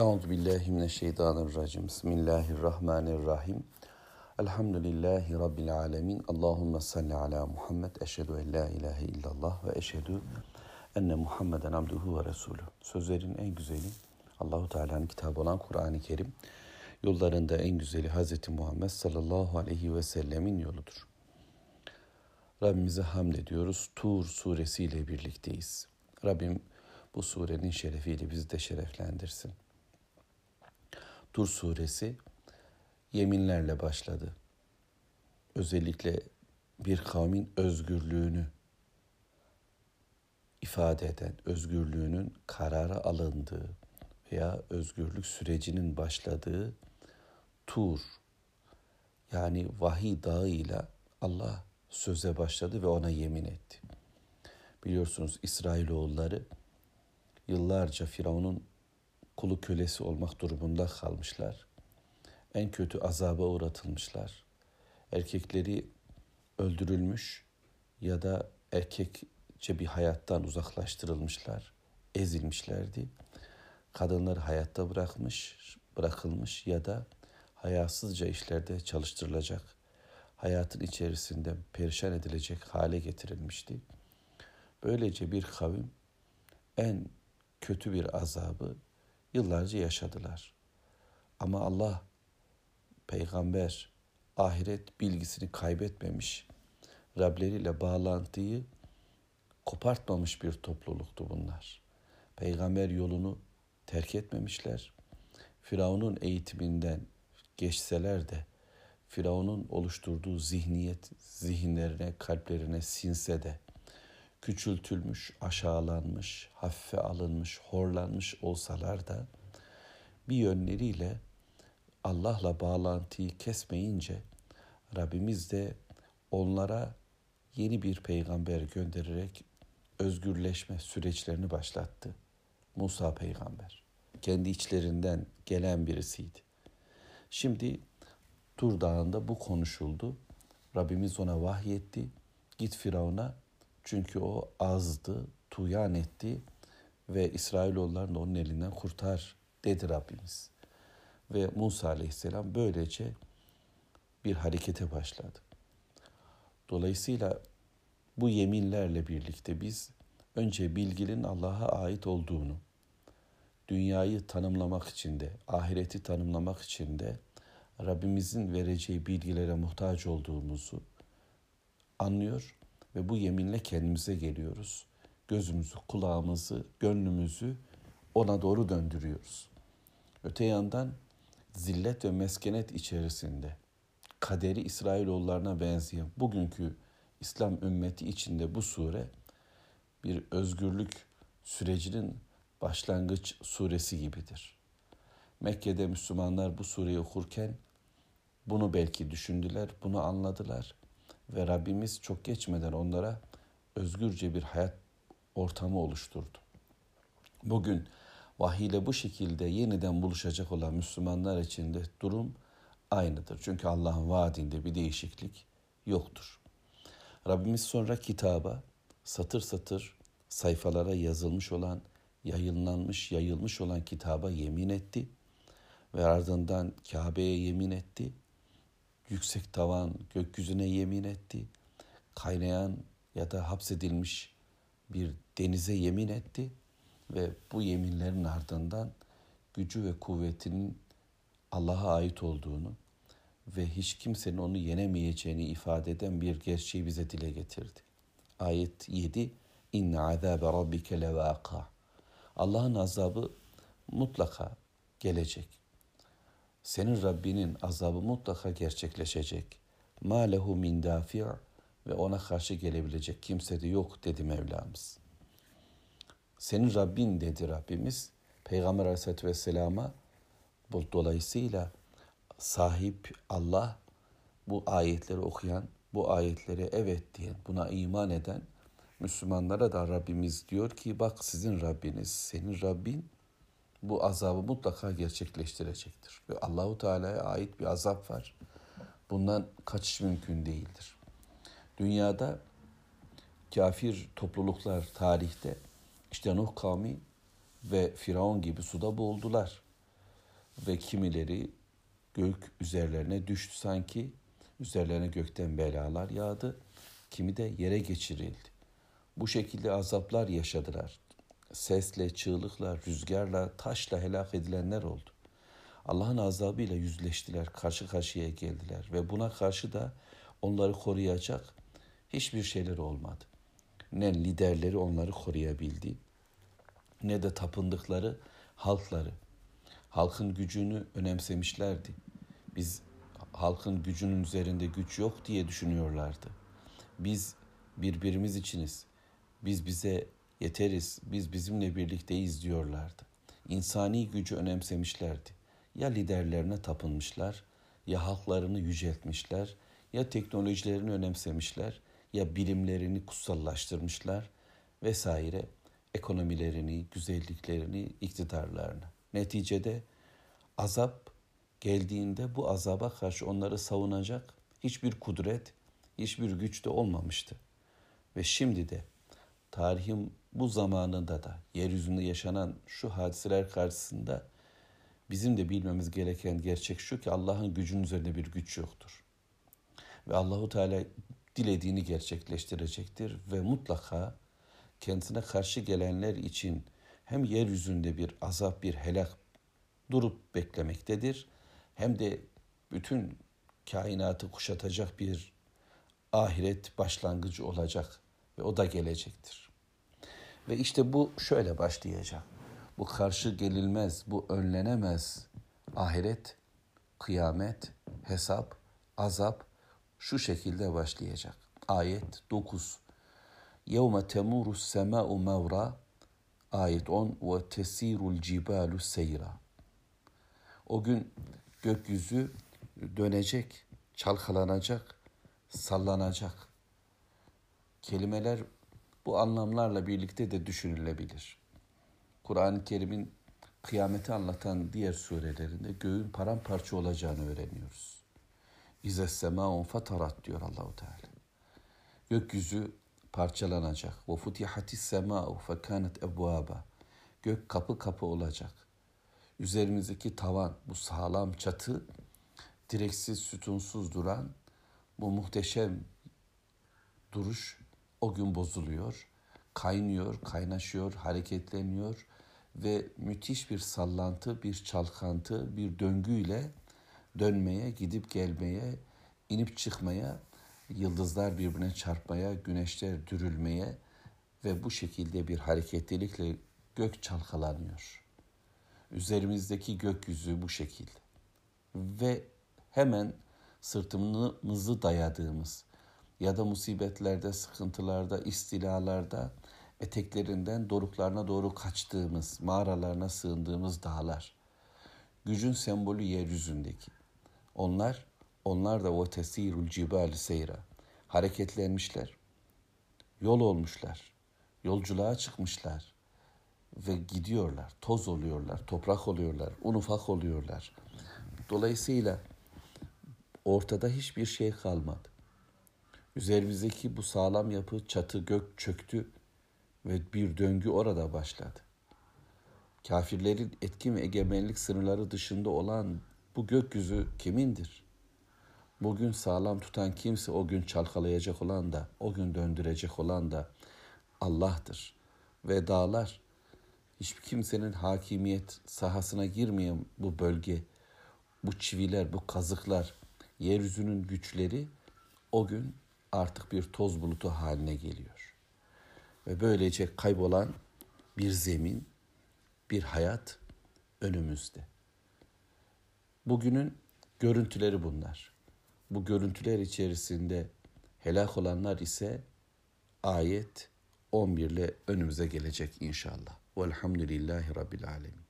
Euzu billahi mineşşeytanirracim. Bismillahirrahmanirrahim. Elhamdülillahi rabbil alamin. Allahumme salli ala Muhammed. Eşhedü en la ilahe illallah ve eşhedü enne Muhammeden abduhu ve resulü. Sözlerin en güzeli Allahu Teala'nın kitabı olan Kur'an-ı Kerim. Yollarında en güzeli Hz. Muhammed sallallahu aleyhi ve sellemin yoludur. Rabbimize hamd ediyoruz. Tur suresiyle birlikteyiz. Rabbim bu surenin şerefiyle bizi de şereflendirsin. Tur suresi yeminlerle başladı. Özellikle bir kavmin özgürlüğünü ifade eden, özgürlüğünün karara alındığı veya özgürlük sürecinin başladığı Tur yani vahiy dağıyla Allah söze başladı ve ona yemin etti. Biliyorsunuz İsrailoğulları yıllarca Firavun'un kulu kölesi olmak durumunda kalmışlar. En kötü azaba uğratılmışlar. Erkekleri öldürülmüş ya da erkekçe bir hayattan uzaklaştırılmışlar, ezilmişlerdi. Kadınları hayatta bırakmış, bırakılmış ya da hayasızca işlerde çalıştırılacak, hayatın içerisinde perişan edilecek hale getirilmişti. Böylece bir kavim en kötü bir azabı yıllarca yaşadılar. Ama Allah peygamber ahiret bilgisini kaybetmemiş, Rableriyle bağlantıyı kopartmamış bir topluluktu bunlar. Peygamber yolunu terk etmemişler. Firavun'un eğitiminden geçseler de Firavun'un oluşturduğu zihniyet zihinlerine, kalplerine sinse de küçültülmüş, aşağılanmış, hafife alınmış, horlanmış olsalar da bir yönleriyle Allah'la bağlantıyı kesmeyince Rabbimiz de onlara yeni bir peygamber göndererek özgürleşme süreçlerini başlattı. Musa peygamber. Kendi içlerinden gelen birisiydi. Şimdi Tur Dağı'nda bu konuşuldu. Rabbimiz ona vahyetti. Git Firavun'a çünkü o azdı, tuyan etti ve İsrailoğullarını onun elinden kurtar dedi Rabbimiz. Ve Musa aleyhisselam böylece bir harekete başladı. Dolayısıyla bu yeminlerle birlikte biz önce bilginin Allah'a ait olduğunu, dünyayı tanımlamak için de, ahireti tanımlamak için de Rabbimizin vereceği bilgilere muhtaç olduğumuzu anlıyor ve bu yeminle kendimize geliyoruz. Gözümüzü, kulağımızı, gönlümüzü ona doğru döndürüyoruz. Öte yandan zillet ve meskenet içerisinde kaderi İsrailoğullarına benzeyen bugünkü İslam ümmeti içinde bu sure bir özgürlük sürecinin başlangıç suresi gibidir. Mekke'de Müslümanlar bu sureyi okurken bunu belki düşündüler, bunu anladılar ve Rabbimiz çok geçmeden onlara özgürce bir hayat ortamı oluşturdu. Bugün vahiy ile bu şekilde yeniden buluşacak olan Müslümanlar için de durum aynıdır. Çünkü Allah'ın vaadinde bir değişiklik yoktur. Rabbimiz sonra kitaba satır satır sayfalara yazılmış olan, yayınlanmış, yayılmış olan kitaba yemin etti ve ardından Kabe'ye yemin etti yüksek tavan gökyüzüne yemin etti. Kaynayan ya da hapsedilmiş bir denize yemin etti ve bu yeminlerin ardından gücü ve kuvvetinin Allah'a ait olduğunu ve hiç kimsenin onu yenemeyeceğini ifade eden bir gerçeği bize dile getirdi. Ayet 7 İnne azabe rabbike levâka Allah'ın azabı mutlaka gelecek. Senin Rabbinin azabı mutlaka gerçekleşecek. Ma lehu min dafi' ve ona karşı gelebilecek kimse de yok dedi Mevlamız. Senin Rabbin dedi Rabbimiz Peygamber Aleyhisselatü Vesselam'a bu dolayısıyla sahip Allah bu ayetleri okuyan, bu ayetleri evet diyen, buna iman eden Müslümanlara da Rabbimiz diyor ki bak sizin Rabbiniz, senin Rabbin bu azabı mutlaka gerçekleştirecektir. Ve Allahu Teala'ya ait bir azap var. Bundan kaçış mümkün değildir. Dünyada kafir topluluklar tarihte işte Nuh kavmi ve Firavun gibi suda boğuldular. ve kimileri gök üzerlerine düştü sanki. Üzerlerine gökten belalar yağdı. Kimi de yere geçirildi. Bu şekilde azaplar yaşadılar. Sesle, çığlıkla, rüzgarla, taşla helak edilenler oldu. Allah'ın azabıyla yüzleştiler, karşı karşıya geldiler ve buna karşı da onları koruyacak hiçbir şeyler olmadı. Ne liderleri onları koruyabildi ne de tapındıkları halkları. Halkın gücünü önemsemişlerdi. Biz halkın gücünün üzerinde güç yok diye düşünüyorlardı. Biz birbirimiz içiniz. Biz bize yeteriz. Biz bizimle birlikteyiz diyorlardı. İnsani gücü önemsemişlerdi. Ya liderlerine tapınmışlar, ya halklarını yüceltmişler, ya teknolojilerini önemsemişler, ya bilimlerini kutsallaştırmışlar vesaire ekonomilerini, güzelliklerini, iktidarlarını. Neticede azap geldiğinde bu azaba karşı onları savunacak hiçbir kudret, hiçbir güç de olmamıştı. Ve şimdi de tarihin bu zamanında da yeryüzünde yaşanan şu hadiseler karşısında bizim de bilmemiz gereken gerçek şu ki Allah'ın gücünün üzerinde bir güç yoktur. Ve Allahu Teala dilediğini gerçekleştirecektir ve mutlaka kendisine karşı gelenler için hem yeryüzünde bir azap, bir helak durup beklemektedir hem de bütün kainatı kuşatacak bir ahiret başlangıcı olacak ve o da gelecektir. Ve işte bu şöyle başlayacak. Bu karşı gelilmez, bu önlenemez ahiret, kıyamet, hesap, azap şu şekilde başlayacak. Ayet 9. Yevme temuru sema'u mevra Ayet 10 ve tesirul cibalu seyra. O gün gökyüzü dönecek, çalkalanacak, sallanacak. Kelimeler bu anlamlarla birlikte de düşünülebilir. Kur'an-ı Kerim'in kıyameti anlatan diğer surelerinde göğün paramparça olacağını öğreniyoruz. İze semaun fatarat diyor Allahu Teala. Gökyüzü parçalanacak. Ve futihatis sema'u fekanet ebvaba. Gök kapı kapı olacak. Üzerimizdeki tavan, bu sağlam çatı, direksiz, sütunsuz duran bu muhteşem duruş o gün bozuluyor. Kaynıyor, kaynaşıyor, hareketleniyor ve müthiş bir sallantı, bir çalkantı, bir döngüyle dönmeye, gidip gelmeye, inip çıkmaya yıldızlar birbirine çarpmaya, güneşler dürülmeye ve bu şekilde bir hareketlilikle gök çalkalanıyor. Üzerimizdeki gökyüzü bu şekilde. Ve hemen sırtımızı dayadığımız ya da musibetlerde, sıkıntılarda, istilalarda eteklerinden doruklarına doğru kaçtığımız, mağaralarına sığındığımız dağlar. Gücün sembolü yeryüzündeki. Onlar onlar da o tesirul cibal seyra. Hareketlenmişler. Yol olmuşlar. Yolculuğa çıkmışlar. Ve gidiyorlar. Toz oluyorlar. Toprak oluyorlar. Un ufak oluyorlar. Dolayısıyla ortada hiçbir şey kalmadı. Üzerimizdeki bu sağlam yapı çatı gök çöktü ve bir döngü orada başladı. Kafirlerin etkin ve egemenlik sınırları dışında olan bu gökyüzü kimindir? Bugün sağlam tutan kimse o gün çalkalayacak olan da, o gün döndürecek olan da Allah'tır. Ve dağlar hiçbir kimsenin hakimiyet sahasına girmeyen bu bölge, bu çiviler, bu kazıklar, yeryüzünün güçleri o gün artık bir toz bulutu haline geliyor. Ve böylece kaybolan bir zemin, bir hayat önümüzde. Bugünün görüntüleri bunlar. Bu görüntüler içerisinde helak olanlar ise ayet 11 ile önümüze gelecek inşallah. Velhamdülillahi Rabbil Alemin.